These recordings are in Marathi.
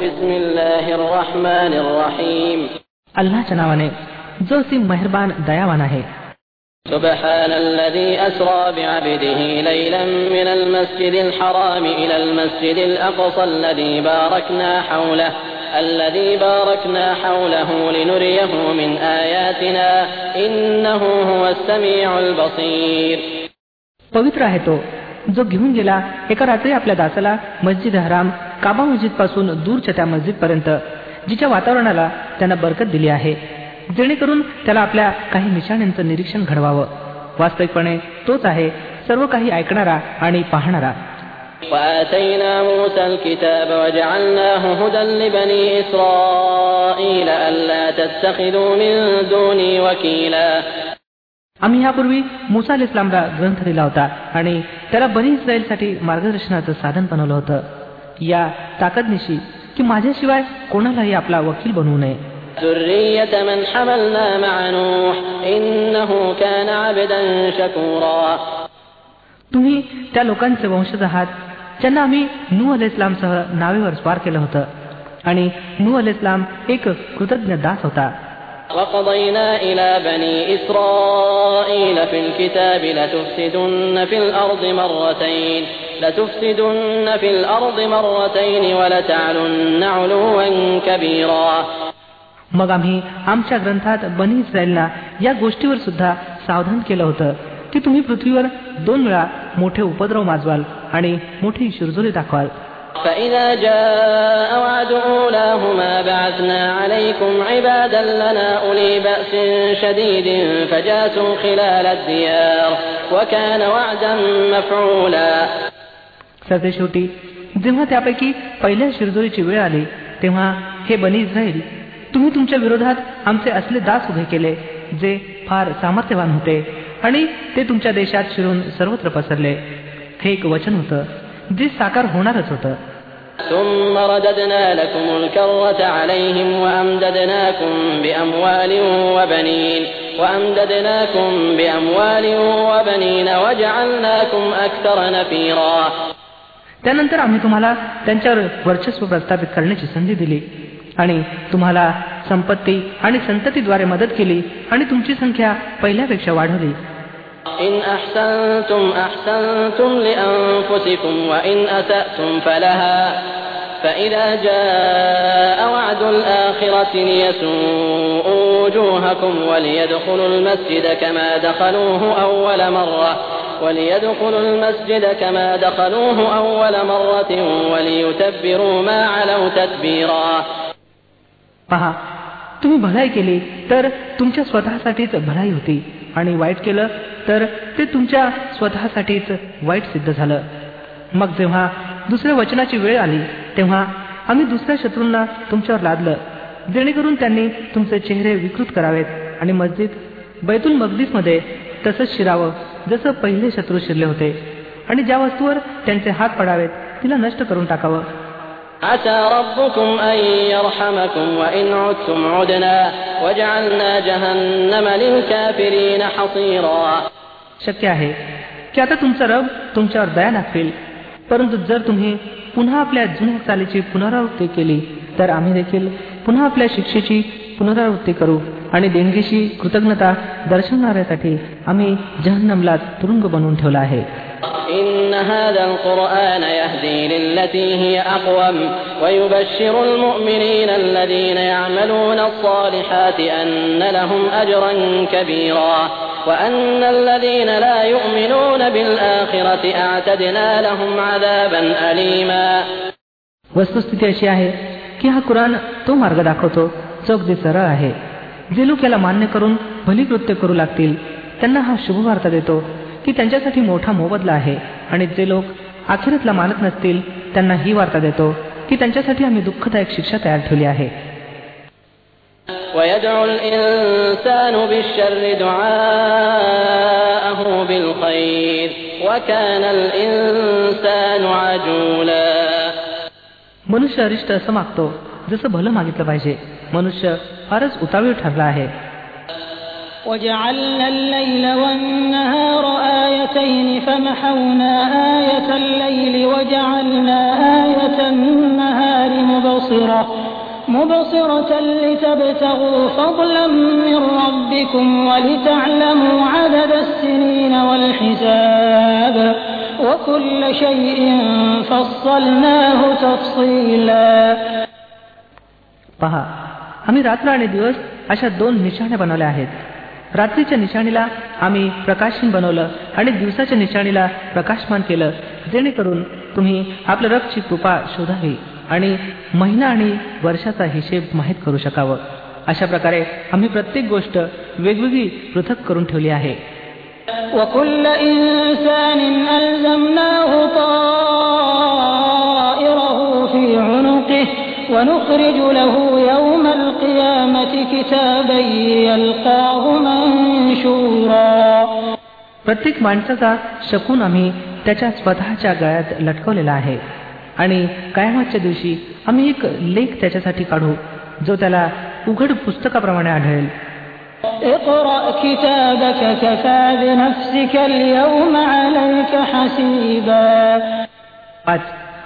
بسم الله الرحمن الرحيم अल्लाच्या नावाने जो असीम मेहरबान दयावान आहे سبحان الذي أسرى بعبده ليلا من المسجد الحرام إلى المسجد الأقصى الذي باركنا حوله الذي باركنا حوله لنريه من آياتنا إنه هو السميع البصير पवित्र आहे तो जो घेऊन गेला एका रात्री आपल्या दासाला मस्जिद हराम काबा मस्जिद पासून दूरच्या त्या मस्जिद पर्यंत जिच्या वातावरणाला त्यांना बरकत दिली आहे जेणेकरून त्याला आपल्या काही निशाण्यांचं निरीक्षण घडवावं वास्तविकपणे तोच आहे सर्व काही ऐकणारा आणि पाहणारा وآتينا موسى الكتاب وجعلناه هدى لبني إسرائيل ألا تتخذوا من دوني وكيلا आम्ही यापूर्वी मुसा अल इस्लामला ग्रंथ दिला होता आणि त्याला बनी इस्रायलसाठी मार्गदर्शनाचं साधन बनवलं होतं. या ताकदनिशी की माझ्याशिवाय कोणालाही आपला वकील बनवू नये. तुम्ही त्या लोकांचे वंशज आहात ज्यांना आम्ही नू अल इस्लामसह नावेवर स्वार केलं होतं. आणि नू अल इस्लाम एक कृतज्ञ दास होता. وقضينا إلى بني إسرائيل في الكتاب لتفسدن في الأرض مرتين لتفسدن في الأرض مرتين ولتعلن علوا كبيرا मग आम्ही आमच्या ग्रंथात बनी इस्रायलना या गोष्टीवर सुद्धा सावधान केलं होतं की तुम्ही पृथ्वीवर दोन वेळा मोठे उपद्रव माजवाल आणि मोठी शिरजोरी दाखवाल فإذا جاء وعد أولاهما بعثنا عليكم عبادا لنا أولي بأس شديد فجاسوا خلال الديار وكان وعدا مفعولا सरतेशेवटी जेव्हा त्यापैकी पहिल्या शिरजोरीची वेळ आली तेव्हा हे बनी इस्रायल तुम्ही तुमच्या विरोधात आमचे असले दास उभे केले जे फार सामर्थ्यवान होते आणि ते तुमच्या देशात शिरून सर्वत्र पसरले हे एक वचन होतं जे साकार होणारच होतं ثم رددنا لكم الكرة عليهم وأمددناكم بأموال وبنين وأمددناكم بأموال وبنين وجعلناكم أكثر نفيرا त्यानंतर आम्ही तुम्हाला त्यांच्यावर वर्चस्व प्रस्थापित करण्याची संधी दिली आणि तुम्हाला संपत्ती आणि संततीद्वारे मदत केली आणि तुमची संख्या पहिल्यापेक्षा वाढवली إن أحسنتم أحسنتم لأنفسكم وإن أسأتم فلها فإذا جاء وعد الآخرة ليسوءوا وجوهكم وليدخلوا المسجد كما دخلوه أول مرة وليدخلوا المسجد كما دخلوه أول مرة وليتبروا ما علوا تتبيرا पहा तुम्ही भलाई केली तर तुमच्या स्वतःसाठीच भलाई होती आणि वाईट केलं तर ते तुमच्या स्वतःसाठीच वाईट सिद्ध झालं. मग जेव्हा दुसऱ्या वचनाची वेळ आली तेव्हा आम्ही दुसऱ्या शत्रूंना तुमच्यावर लादलं जेणेकरून त्यांनी तुमचे चेहरे विकृत करावेत आणि मस्जिद बैतुल मगदीसमध्ये तसंच शिरावं जसं पहिले शत्रू शिरले होते. आणि ज्या वस्तूवर त्यांचे हात पडावेत तिला नष्ट करून टाकावं. عسى ربكم أن يرحمكم وإن عدتم عدنا وجعلنا جهنم للكافرين حصيرا शक्य आहे की आता तुमचा रब तुमच्यावर दया दाखवेल परंतु जर तुम्ही पुन्हा आपल्या जुन्या चालीची पुनरावृत्ती केली तर आम्ही देखील पुन्हा आपल्या शिक्षेची पुनरावृत्ती करू आणि देणगीशी कृतज्ञता दर्शवणाऱ्यासाठी आम्ही जहन्नमला तुरुंग बनवून ठेवला आहे إن هذا القرآن يهدي للتي هي أقوم ويبشر المؤمنين الذين يعملون الصالحات أن لهم أجرا كبيرا وأن الذين لا يؤمنون بالآخرة أعتدنا لهم عذابا أليما वस्तुस्थिती अशी आहे की हा कुराण तो मार्ग दाखवतो जो अगदी सरळ आहे जे लोक याला मान्य करून भली कृत्य करू लागतील त्यांना हा शुभवार्ता देतो की त्यांच्यासाठी मोठा मोबदला आहे. आणि जे लोक अखेरतला मानत नसतील त्यांना ही वार्ता देतो की त्यांच्यासाठी आम्ही दुःखदायक शिक्षा तयार ठेवली आहे. मनुष्य अरिष्ट असं मागतो जसं भलं मागितलं पाहिजे. मनुष्य फारच उतावीळ ठरला आहे. وجعلنا الليل والنهار آيتين فمحونا آية الليل وجعلنا آية النهار مبصرة مبصرة لتبتغوا فضلا من ربكم ولتعلموا عدد السنين والحساب وكل شيء فصلناه تفصيلا पहा आम्ही रात्र आणि दिवस अशा दोन निशाण्या बनवल्या आहेत रात्रीच्या निशाणीला आम्ही प्रकाशहीन बनवलं आणि दिवसाच्या निशाणीला प्रकाशमान केलं जेणेकरून तुम्ही आपल्या रक्तची कृपा शोधावी आणि महिना आणि वर्षाचा हिशेब माहीत करू शकावं अशा प्रकारे आम्ही प्रत्येक गोष्ट वेगवेगळी पृथक करून ठेवली आहे وكل إنسان ألزمناه طائره في عنقه ونخرج له يوم القيامة كتابا يلقاه منشورا प्रत्येक माणसाचा शकून आम्ही त्याच्या स्वतःच्या गळ्यात लटकवलेला आहे आणि कायमाच्या दिवशी आम्ही एक लेख त्याच्यासाठी काढू जो त्याला उघड पुस्तकाप्रमाणे आढळेल اقرأ كتابك كفى بنفسك اليوم عليك حسيبا पाच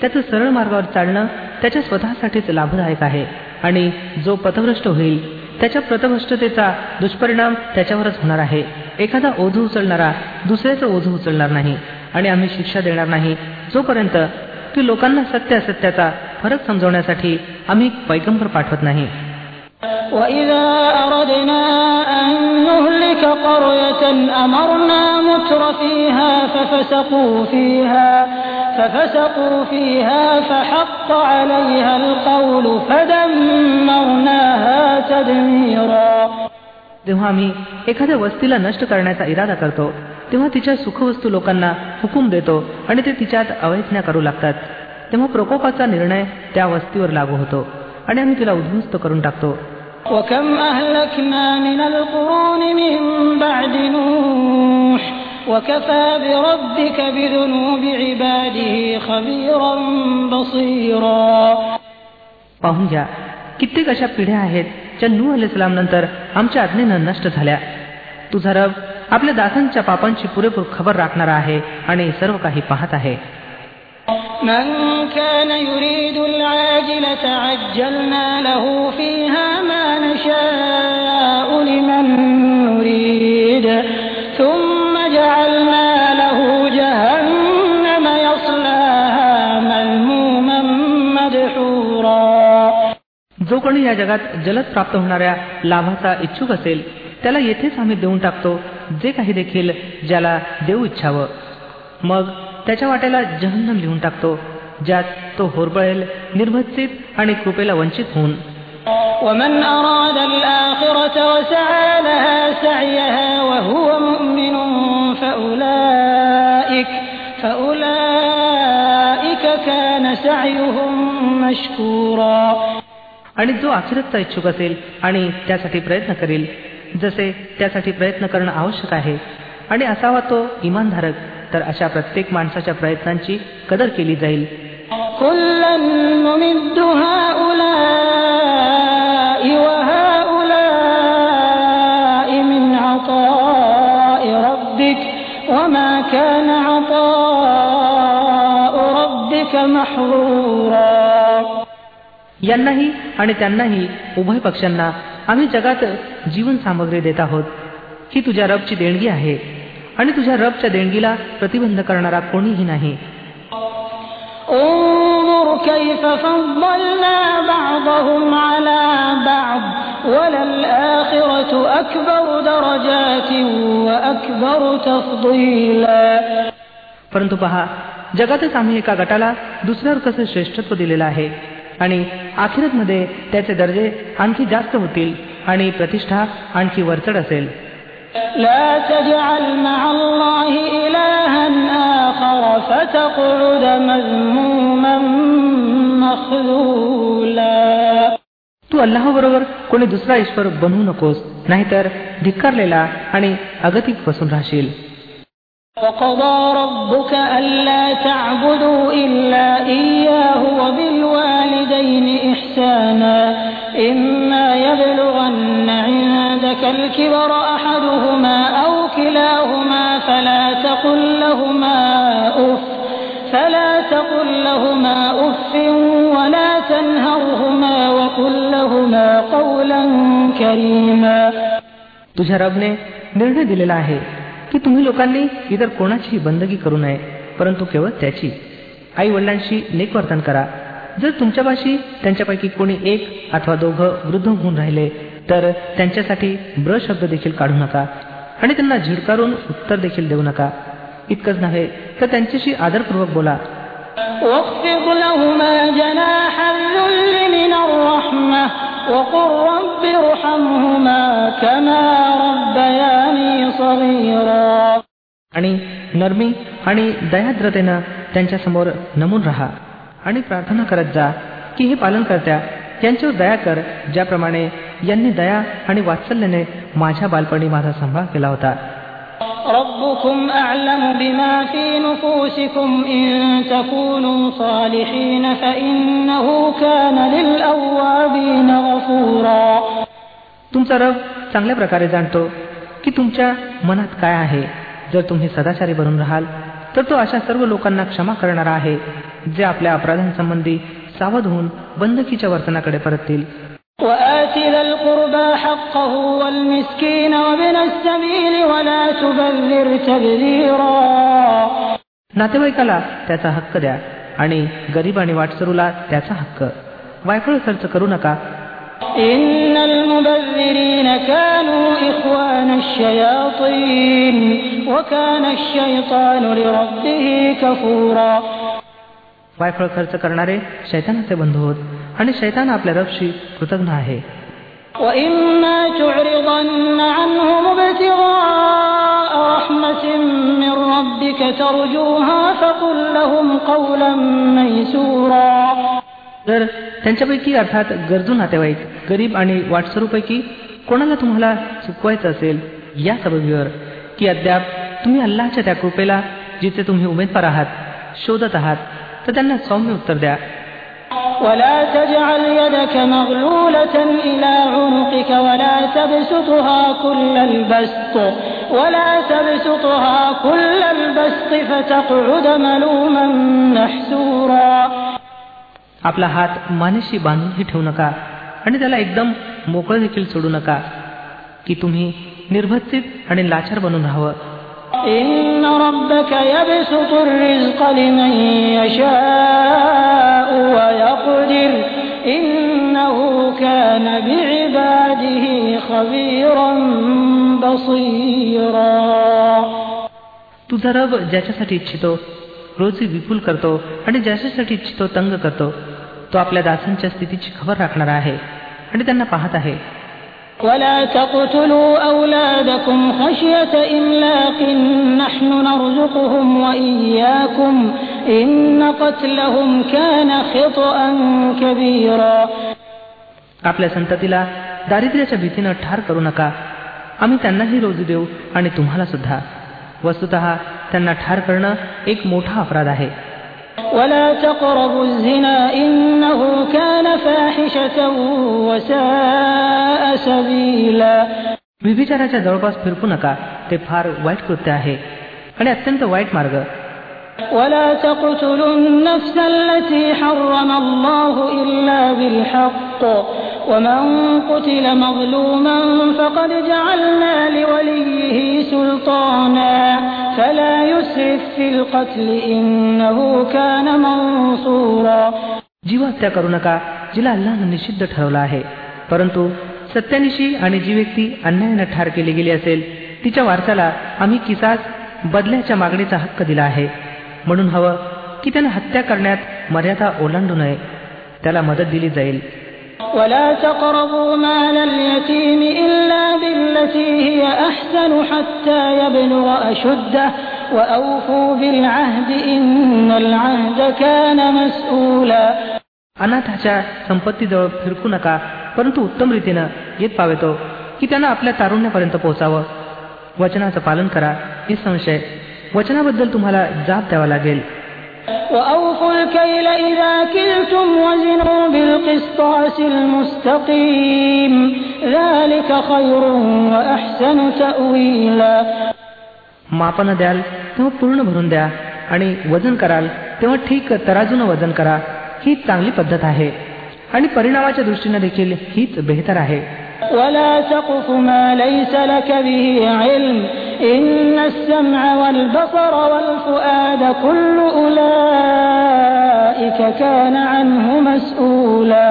त्याचं सरळ मार्गावर चालणं त्याच्या स्वतःसाठीच लाभदायक आहे. आणि जो पथभ्रष्ट होईल त्याच्या पथभ्रष्टतेचा दुष्परिणाम त्याच्यावरच होणार आहे. एखादा ओझू उचलणारा दुसऱ्याचं ओझू उचलणार नाही. आणि आम्ही शिक्षा देणार नाही. जोपर्यंत की लोकांना सत्य असत्याचा फरक समजवण्यासाठी आम्ही पैगंबर पाठवत नाही. وإذا أردنا أن نهلك قرية أمرنا متر فيها ففسقوا فيها ففسقوا فيها فحق عليها القول فدمرناها تدميرا जेव्हा आम्ही एखाद्या वस्तीला नष्ट करण्याचा इरादा करतो तेव्हा तिच्या सुखवस्तू लोकांना हुकूम देतो आणि ते तिच्यात अवैज्ञा करू लागतात तेव्हा प्रकोपाचा निर्णय त्या वस्तीवर लागू होतो आणि आम्ही तिला उद्ध्वस्त करून टाकतो وكم أهلكنا من القرون من بعد نوح وكفى بربك بذنوب عباده خبيرا بصيرا पाहून घ्या कित्येक अशा पिढ्या आहेत ज्या नू अलाम नंतर आमच्या आज्ञेनं नष्ट झाल्या तुझा रब आपल्या दासांच्या पापांची पुरेपूर खबर राखणारा आहे आणि सर्व काही पाहत आहे من كان يريد العاجلة عجلنا له فيها ما نشاء لمن نريد ثم جعلنا له جهنم يصلاها مذموما مدحورا जो कोणी या जगात जलद प्राप्त होणाऱ्या लाभाचा इच्छुक असेल त्याला येथेच आम्ही देऊन टाकतो जे काही देखील ज्याला देऊ इच्छावं मग त्याच्या वाट्याला जहन्नम लिहून टाकतो ज्यात तो होरबळेल निर्भत्सित आणि कृपेला वंचित होऊन ومن أراد الآخرة وسعى لها سعيها وهو مؤمن فأولئك فأولئك كان سعيهم مشكورا आणि जो अखेरतचा इच्छुक असेल आणि त्यासाठी प्रयत्न करेल जसे त्यासाठी प्रयत्न करणं आवश्यक आहे आणि असावा तो इमानधारक तर अशा प्रत्येक माणसाच्या प्रयत्नांची कदर केली जाईल यांनाही आणि त्यांनाही उभय पक्षांना आम्ही जगात जीवन सामग्री देत आहोत ही तुझ्या रबची देणगी आहे आणि तुझ्या रबच्या देणगीला प्रतिबंध करणारा कोणीही नाही انظر كيف فضلنا بعضهم على بعض وللآخرة أكبر درجات وأكبر تفضيلا परंतु पहा जगातच आम्ही एका गटाला दुसऱ्यावर कसं श्रेष्ठत्व दिलेलं आहे? आणि आखिरतमध्ये त्याचे दर्जे आणखी जास्त होतील आणि प्रतिष्ठा आणखी वरचढ असेल. तू अल्लाबरोबर कोणी दुसरा ईश्वर बनवू नकोस नाहीतर धिक्कारलेला आणि अगतिक बसून राहशील. وقضى ربك ألا تعبدوا إلا إياه وبالوالدين إحسانا إما يبلغن عندك الكبر أحدهما أو كلاهما فلا تقل لهما أف فلا تقل لهما أف ولا تنهرهما وقل لهما قولا كريما तुझ्या रबने निर्णय दिलेला आहे की तुम्ही लोकांनी इतर कोणाचीही बंदगी करू नये परंतु केवळ त्याची आई वडिलांशी नेक वर्तन करा जर तुमच्यापाशी त्यांच्यापैकी कोणी एक अथवा दोघं वृद्ध होऊन राहिले तर त्यांच्यासाठी ब्र शब्द देखील काढू नका आणि त्यांना झिडकारून उत्तर देखील देऊ नका इतकंच नव्हे तर त्यांच्याशी आदरपूर्वक बोला واخفض لهما جناح الذل من الرحمة وقل رب ارحمهما كما ربياني صغيرا आणि नरमी आणि दयाद्रतेनं त्यांच्यासमोर नमून राहा आणि प्रार्थना करत जा की हे पालन करत्या यांच्यावर दया कर ज्याप्रमाणे यांनी दया आणि वात्सल्याने माझ्या बालपणी माझा सांभाळ केला होता ربكم أعلم بما في نفوسكم إن تكونوا صالحين فإنه كان للأوابين غفورا तुमचा रब चांगल्या प्रकारे जाणतो की तुमच्या मनात काय आहे जर तुम्ही सदाचारी बनून राहाल तर तो अशा सर्व लोकांना क्षमा करणारा आहे जे आपल्या अपराधांसंबंधी सावध होऊन बंदकीच्या वर्तनाकडे परततील وآت ذا القربى حقه والمسكين وابن السبيل ولا تبذر تبذيرا नातेवाईकाला त्याचा हक्क द्या आणि गरीब आणि वाटसरूला त्याचा हक्क वायफळ खर्च करू नका إن المبذرين كانوا إخوان الشياطين وكان الشيطان لربه كفورا वायफळ खर्च करणारे शैतानाचे बंधू होत आणि शैतान आपल्या रबशी कृतज्ञ आहे وإما تعرضن عنهم ابتغاء رحمة من ربك ترجوها فقل لهم قولا ميسورا जर त्यांच्यापैकी अर्थात गरजू नातेवाईक गरीब आणि वाटसरूपैकी कोणाला तुम्हाला चुकवायचं असेल या सबबीवर की अद्याप तुम्ही अल्लाच्या त्या कृपेला जिचे तुम्ही उमेदवार आहात शोधत आहात तर त्यांना सौम्य उत्तर द्या ولا تجعل يدك مغلولة إلى عنقك ولا تبسطها كل البسط ولا تبسطها كل البسط فتقعد ملوما محسورا आपला हात मानेशी बांधूनही ठेवू नका आणि त्याला एकदम मोकळं देखील सोडू नका की तुम्ही निर्भत्सित आणि लाचार बनून राहावं إن ربك يبسط الرزق لمن يشاء तुझा रब ज्याच्यासाठी इच्छितो रोजी विपुल करतो आणि ज्याच्यासाठी इच्छितो तंग करतो तो आपल्या दासांच्या स्थितीची खबर राखणार आहे आणि त्यांना पाहत आहे ولا تقتلوا أولادكم خشية إملاق نحن نرزقهم وإياكم إن قتلهم كان خطأ كبيرا आपल्या संततीला दारिद्र्याच्या भीतीनं ठार करू नका आम्ही त्यांनाही रोजी देऊ आणि तुम्हाला सुद्धा वस्तुत त्यांना ठार करणं एक मोठा अपराध आहे ولا تقربوا الزنا إنه كان فاحشة وساء سبيلا विभिचाराच्या जवळपास फिरकू नका ते फार वाईट कृत्य आहे आणि अत्यंत वाईट मार्ग ولا تقتلوا النفس التي حرم الله إلا بالحق ومن قتل مظلوما فقد جعلنا لوليه سلطانا فلا يسرف في القتل إنه كان منصورا जीवहत्या करू नका जिला अल्लानं निषिद्ध ठरवलं आहे परंतु सत्यानिशी आणि जी व्यक्ती अन्यायानं ठार केली गेली असेल तिच्या वारसाला आम्ही किसास बदल्याच्या मागणीचा हक्क दिला आहे म्हणून हवं की त्यानं हत्या करण्यात मर्यादा ओलांडू नये त्याला मदत दिली जाईल ولا تقربوا مال اليتيم إلا بالتي التي هي أحسن حتى يبلغ أشده وأوفوا بالعهد إن العهد كان مسؤولا अनाथाच्या संपत्तीजवळ फिरकू नका परंतु उत्तम रीतीनं येत पावेतो की त्यांना आपल्या तारुण्यापर्यंत पोहोचावं वचनाचं पालन करा निसंशय वचनाबद्दल तुम्हाला जाब द्यावा लागेल وأوفوا الكيل إذا كلتم وزنوا بالقسطاس المستقيم ذلك خير وأحسن تأويلا मापनं द्याल तेव्हा पूर्ण भरून द्या आणि वजन कराल तेव्हा ठीक तराजूनं वजन करा ही चांगली पद्धत आहे आणि परिणामाच्या दृष्टीनं देखील हीच बेहतर आहे ولا تقف ما ليس لك به علم إن السمع والبصر والفؤاد كل أولئك كان عنه مسؤولا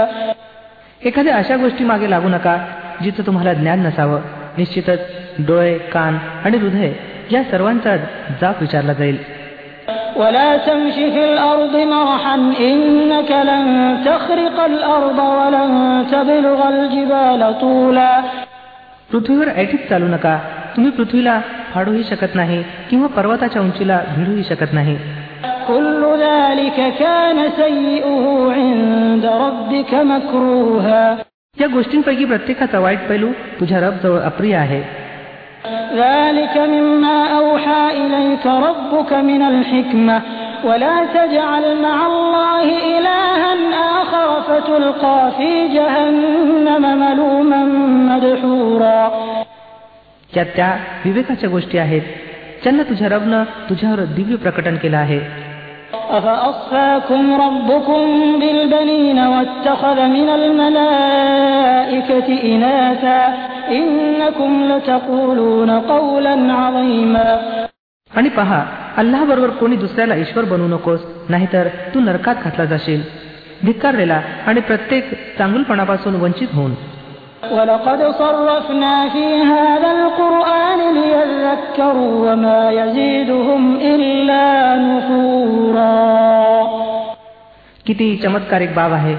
एखाद्या अशा गोष्टी मागे लागू नका जिचं तुम्हाला ज्ञान नसावं निश्चितच डोळे कान आणि हृदय या सर्वांचा जाब विचारला जाईल ولا تمش في الأرض مرحا إنك لن تخرق الأرض ولن تبلغ الجبال طولا पृथ्वीवर ऐटीत चालू नका तुम्ही पृथ्वीला फाडूही शकत नाही किंवा पर्वताच्या उंचीला भिडूही शकत नाही كل ذلك كان سيئه عند ربك مكروها या गोष्टींपैकी प्रत्येकाचा वाईट पैलू तुझ्या रब जवळ अप्रिय आहे ذلك مما أوحى إليك ربك من الحكمة ولا تجعل مع الله إلها آخر فتلقى في جهنم ملوما مدحورا या त्या विवेकाच्या गोष्टी आहेत ज्यांना तुझ्या रबनं तुझ्यावर दिव्य प्रकटन केलं आहे أفأصفاكم ربكم بالبنين واتخذ من الملائكة إناثا إنكم لتقولون قولا عظيما आणि पहा अल्लाह बरोबर कोणी दुसऱ्याला ईश्वर बनवू नकोस नाहीतर तू नरकात घातला जाशील धिक्कारलेला आणि प्रत्येक चांगुलपणापासून वंचित होऊन ولقد صرفنا في هذا القرآن ليذكروا وما يزيدهم إلا نفورا किती चमत्कारिक बाब आहे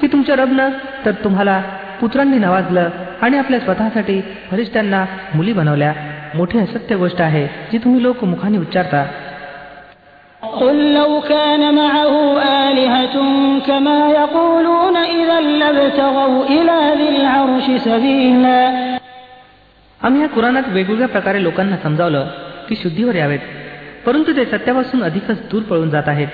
की तुमच्या रबनं तर तुम्हाला पुत्रांनी नवाजलं आणि आपल्या स्वतःसाठी फरिश्त्यांना मुली बनवल्या मोठी असत्य गोष्ट आहे जी तुम्ही लोक मुखाने उच्चारता قل لو كان معه آلهة كما يقولون إذا لابتغوا إلى ذي العرش سبيلا आम्ही या कुराणात वेगवेगळ्या प्रकारे लोकांना समजावलं की शुद्धीवर यावेत परंतु ते सत्यापासून अधिकच दूर पळून जात आहेत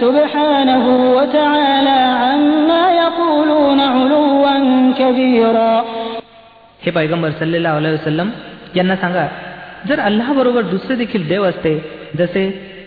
سبحانه وتعالى عما يقولون علوا كبيرا हे पैगंबर सल्लेला वसलम यांना सांगा जर अल्लाह बरोबर दुसरे देखील देव असते जसे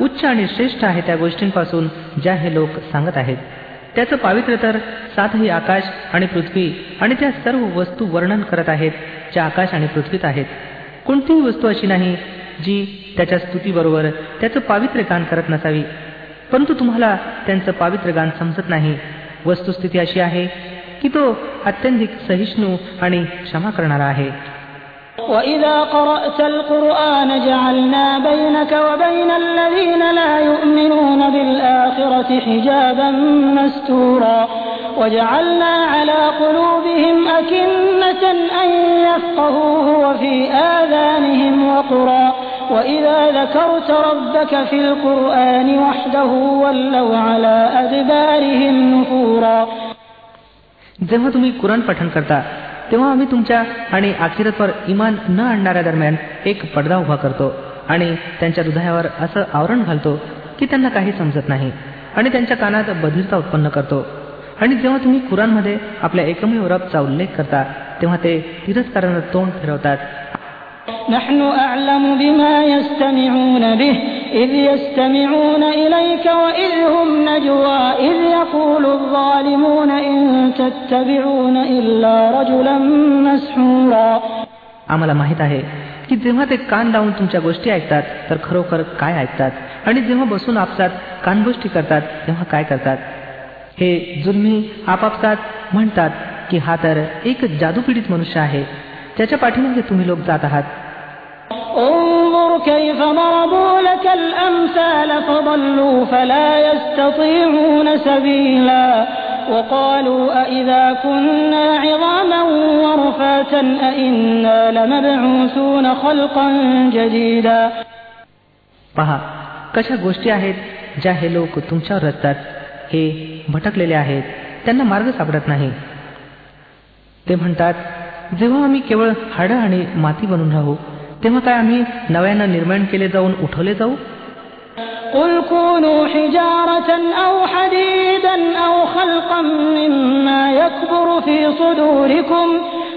उच्च आणि श्रेष्ठ आहे त्या गोष्टींपासून ज्या हे लोक सांगत आहेत. त्याचं पावित्र्य तर सातही आकाश आणि पृथ्वी आणि त्या सर्व वस्तू वर्णन करत आहेत ज्या आकाश आणि पृथ्वीत आहेत. कोणतीही वस्तू अशी नाही जी त्याच्या स्तुतीबरोबर त्याचं पावित्र्य गान करत नसावी. परंतु तुम्हाला त्यांचं पावित्र्य गान समजत नाही. वस्तुस्थिती अशी आहे की तो अत्यंतिक सहिष्णू आणि क्षमा करणारा आहे. وإذا قرأت القرآن جعلنا بينك وبين الذين لا يؤمنون بالآخرة حجابا مستورا وجعلنا على قلوبهم أكنة أن يفقهوه وفي آذانهم وقرا وإذا ذكرت ربك في القرآن وحده ولوا على أدبارهم نفورا जेव्हा तुम्ही कुराण पठण करता तेव्हा आम्ही तुमच्या आणि आखिरतवर इमान न आणणाऱ्या दरम्यान एक पडदा उभा करतो आणि त्यांच्या हृदयावर असं आवरण घालतो की त्यांना काही समजत नाही आणि त्यांच्या कानात बधिरता उत्पन्न करतो. आणि जेव्हा तुम्ही कुराणमध्ये आपल्या एकमेव रबचा उल्लेख करता तेव्हा ते तिरस्कारानं तोंड फिरवतात. نحن أعلم بما يستمعون به إذ يستمعون إليك وإذ هم نجوى إذ يقول الظالمون إن تتبعون إلا رجلا مسحورا आम्हाला माहित आहे की जेव्हा ते कान लावून तुमच्या गोष्टी ऐकतात तर खरोखर काय ऐकतात आणि जेव्हा बसून आपसात कानगोष्टी करतात तेव्हा काय करतात हे जुलमी आपापसात म्हणतात की हा तर एक जादूपीडित मनुष्य आहे त्याच्या पाठीमागे तुम्ही लोक जात आहात انظر كيف ضربوا لك الأمثال فضلوا فلا يستطيعون سبيلا وقالوا أئذا كنا عظاما ورفاتا أئنا لمبعوثون خلقا جديدا पहा कशा गोष्टी आहेत ज्या हे लोक तुमच्यावर रचतात हे भटकलेले आहेत त्यांना मार्ग सापडत नाही ते म्हणतात जेव्हा आम्ही केवळ हाडं आणि माती बनून राहू तेव्हा काय आम्ही नव्यानं निर्माण केले जाऊन उठवले जाऊ قل كونوا حجارة أو حديدا أو خلقا مما يكبر في صدوركم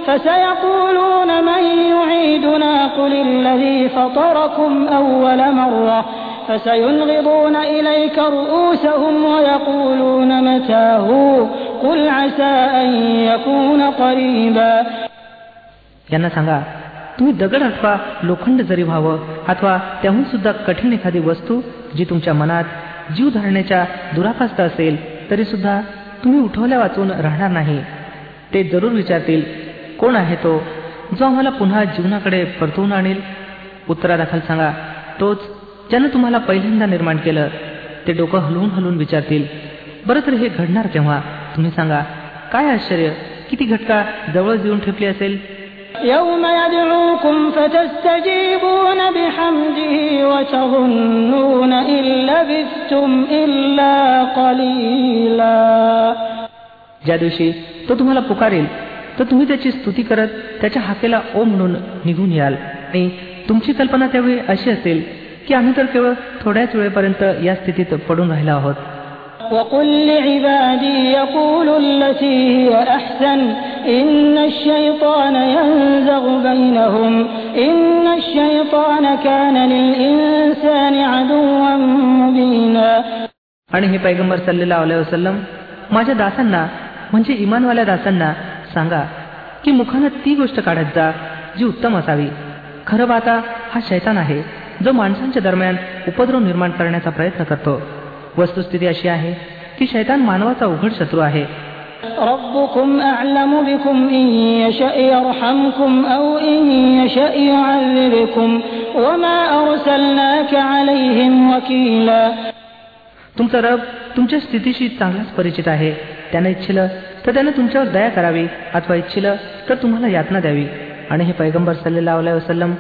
فسيقولون من يعيدنا قل الذي فطركم أول مرة فسينغضون إليك رؤوسهم ويقولون متاه قل عسى أن يكون قريبا यांना सांगा तुम्ही दगड अथवा लोखंड जरी व्हावं अथवा त्याहून सुद्धा कठीण एखादी वस्तू जी तुमच्या मनात जीव धरण्याच्या दुरापास्त असेल तरी सुद्धा तुम्ही उठवल्या वाचून राहणार नाही. ते जरूर विचारतील कोण आहे तो जो आम्हाला पुन्हा जीवनाकडे परतवून आणेल? उत्तरादाखल सांगा तोच ज्यानं तुम्हाला पहिल्यांदा निर्माण केलं. ते डोकं हलवून हलवून विचारतील बरं तर हे घडणार केव्हा? तुम्ही सांगा काय आश्चर्य किती घटका जवळ येऊन ठेपली असेल? يوم يدعوكم فتستجيبون بحمده وتظنون إن لبثتم إلا قليلا ज्या दिवशी तो तुम्हाला पुकारेल तर तुम्ही त्याची स्तुती करत त्याच्या हाकेला ओ म्हणून निघून याल आणि तुमची कल्पना त्यावेळी अशी असेल की आम्ही तर केवळ थोड्याच वेळेपर्यंत या स्थितीत पडून राहिलो आहोत وقل لعبادي يقولوا التي هي أحسن إن الشيطان ينزغ بينهم إن الشيطان كان للإنسان عدوا مبينا आणि हे पैगंबर सल्लेला वसलम माझ्या दासांना म्हणजे इमानवाल्या दासांना सांगा की मुखानं ती गोष्ट काढत जा जी उत्तम असावी खरं पाहता हा शैतान आहे जो माणसांच्या दरम्यान उपद्रव निर्माण करण्याचा प्रयत्न करतो वस्तुस्थिती अशी आहे की शैतान मानवाचा उघड शत्रू आहे. तुमचा रब तुमच्या स्थितीशी चांगलाच परिचित आहे. त्यानं इच्छिलं तर त्यानं तुमच्यावर दया करावी अथवा इच्छिलं तर तुम्हाला यातना द्यावी. आणि हे पैगंबर सल्ले वसलम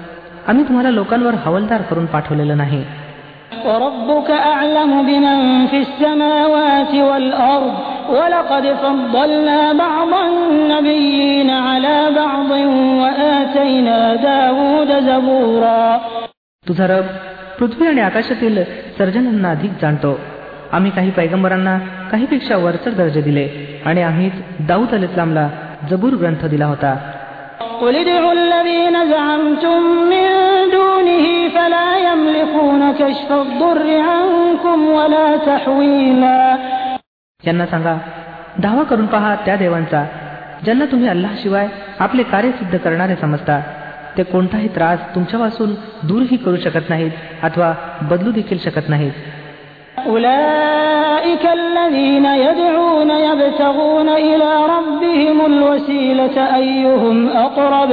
आम्ही तुम्हाला लोकांवर हवलदार करून पाठवलेलं नाही. وربك أعلم بمن في السماوات والأرض ولقد فضلنا بعض النبيين على بعض وآتينا داود زبورا तुझा रब पृथ्वी आणि आकाशातील सर्जनांना अधिक जाणतो आम्ही काही पैगंबरांना काहीपेक्षा वरचढ दर्जे दिले आणि आम्हीच दाऊद अल इस्लामला जबूर ग्रंथ दिला होता قل ادعوا الذين زعمتم من دونه فلا يملكون كشف الضر عنكم ولا تحويلا यांना सांगा दावा करून पहा त्या देवांचा ज्यांना तुम्ही अल्लाशिवाय आपले कार्य सिद्ध करणारे समजता ते कोणताही त्रास तुमच्यापासून दूरही करू शकत नाहीत अथवा बदलू देखील शकत नाहीत أولئك الذين يدعون يبتغون إلى ربهم الوسيلة أيهم أقرب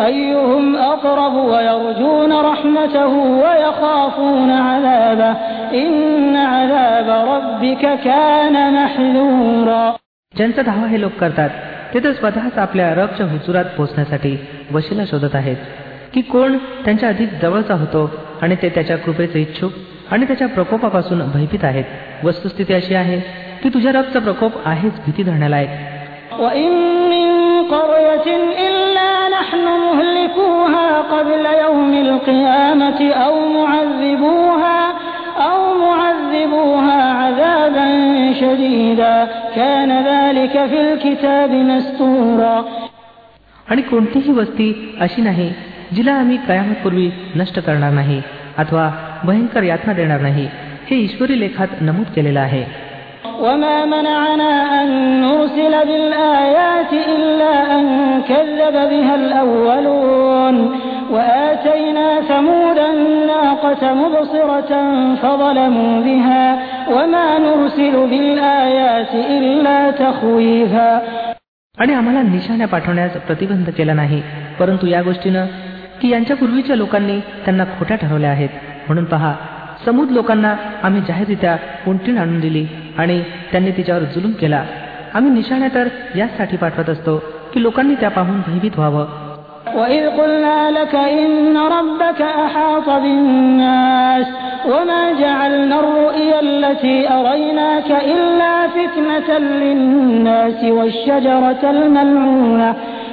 أيهم أقرب ويرجون رحمته ويخافون عذابه إن عذاب ربك كان محذورا ज्यांचा धावा हे लोक करतात ते तर स्वतःच आपल्या रबच्या हुजुरात पोहोचण्यासाठी वशिला शोधत आहेत की कोण त्यांच्या अधिक जवळचा होतो आणि ते त्याच्या कृपेचे इच्छुक आणि त्याच्या प्रकोपापासून भयभीत आहेत वस्तुस्थिती अशी आहे की तुझ्या रबचा प्रकोप आहेच भीती धरण्यालायक وإن من قرية إلا نحن مهلكوها قبل يوم القيامة أو معذبوها أو معذبوها عذابا شديدا كان ذلك في الكتاب مستورا आणि कोणतीही वस्ती अशी नाही जिला आम्ही कयामतपूर्वी नष्ट करणार नाही अथवा भयंकर यातना देणार नाही हे ईश्वरी लेखात नमूद केलेलं आहे وما منعنا أن نرسل بالآيات إلا أن كذب بها الأولون وآتينا ثمود الناقة مبصرة فظلموا بها وما نرسل بالآيات إلا تخويفا आणि आम्हाला निशाण्या पाठवण्यास प्रतिबंध केला नाही परंतु या गोष्टीनं की यांच्या पूर्वीच्या लोकांनी त्यांना खोट्या ठरवल्या आहेत म्हणून पहा समूद लोकांना आम्ही जाहीररित्या उंटीण आणून दिली आणि त्यांनी तिच्यावर जुलूम केला आम्ही निशाण्या तर यासाठी पाठवत असतो की लोकांनी त्या पाहून भयभीत व्हावं وإذ قلنا لك إن ربك أحاط بالناس وما جعلنا الرؤيا التي أريناك إلا فتنة للناس والشجرة الملعونة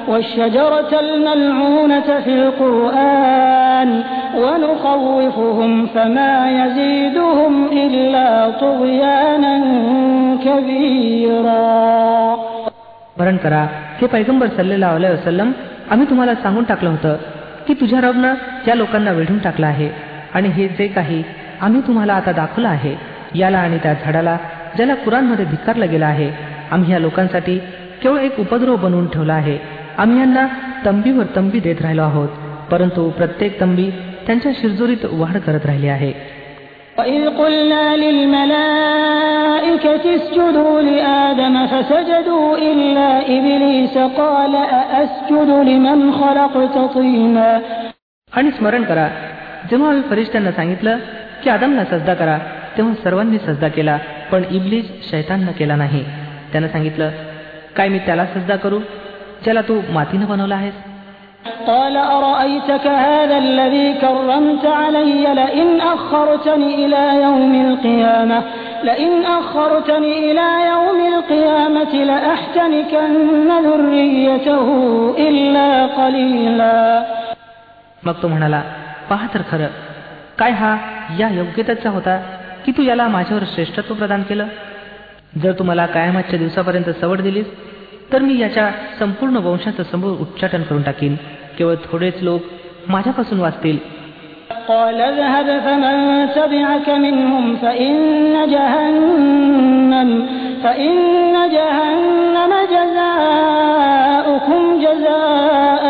والشجرة الملعونة في القرآن ونخوفهم فما يزيدهم إلا طغيانا كبيرا स्मरण करा हे पैगंबर सल्लेला वसलम आम्ही तुम्हाला सांगून टाकलं होतं की तुझ्या रबनं या लोकांना वेढून टाकलं आहे आणि हे जे काही आम्ही तुम्हाला आता दाखवलं आहे याला आणि त्या झाडाला ज्याला कुरानमध्ये धिक्कारलं गेलं आहे आम्ही या लोकांसाठी केवळ एक उपद्रव बनवून ठेवला आहे आम्ही यांना तंबीवर तंबी देत राहिलो आहोत परंतु प्रत्येक तंबी त्यांच्या शिरजोरीत वाढ करत राहिली आहे وإذ قلنا للملائكة اسجدوا لآدم فسجدوا إلا إبليس قال أأسجد لمن خلقت طينا आणि स्मरण करा जेव्हा आम्ही फरिश्त्यांना सांगितलं की आदमला सजदा करा तेव्हा सर्वांनी सजदा केला पण इबलीस शैताननं केला नाही त्यानं सांगितलं काय मी त्याला सजदा करू ज्याला तू मातीनं बनवला आहेस قال أرأيتك هذا الذي كرمت علي لئن أخرتني إلى يوم القيامة لئن أخرتني إلى يوم القيامة لأحتنكن ذريته إلا قليلا मग तो म्हणाला पहा तर खरं काय हा या योग्यतेचा होता की तू याला माझ्यावर श्रेष्ठत्व प्रदान केलं जर तू मला कायमाच्या दिवसापर्यंत सवड दिलीस तर मी याच्या संपूर्ण वंशाचं समोर उच्चाटन करून टाकीन केवळ थोडेच लोक माझ्यापासून वाचतील قال اذهب فمن تبعك منهم فإن جهنم فإن جهنم جزاؤكم جزاء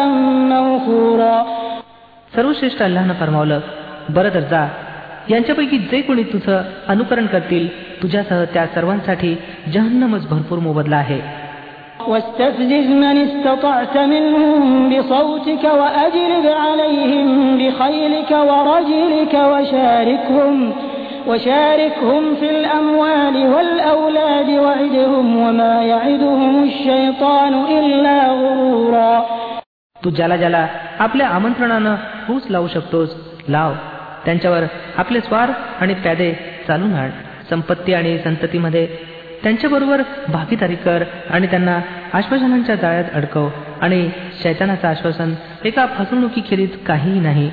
موفورا सर्वश्रेष्ठ अल्लानं फरमावलं बरं तर जा यांच्यापैकी जे कोणी तुझं अनुकरण करतील तुझ्यासह त्या सर्वांसाठी जहन्नमच भरपूर मोबदला आहे واستفزز من استطعت منهم بصوتك وأجلب عليهم بخيلك ورجلك وشاركهم وشاركهم في الأموال والأولاد وعدهم وما يعدهم الشيطان إلا غرورا तू ज्याला ज्याला आपल्या आमंत्रणानं हूस लावू शकतोस लाव त्यांच्यावर आपले स्वार आणि प्यादे चालून आण संपत्ती आणि संततीमध्ये त्यांच्याबरोबर भागीदारी कर आणि त्यांना आश्वासनांच्या जाळ्यात अडकव आणि शैतानाचं आश्वासन एका फसवणुकीखेरीज काहीही नाही.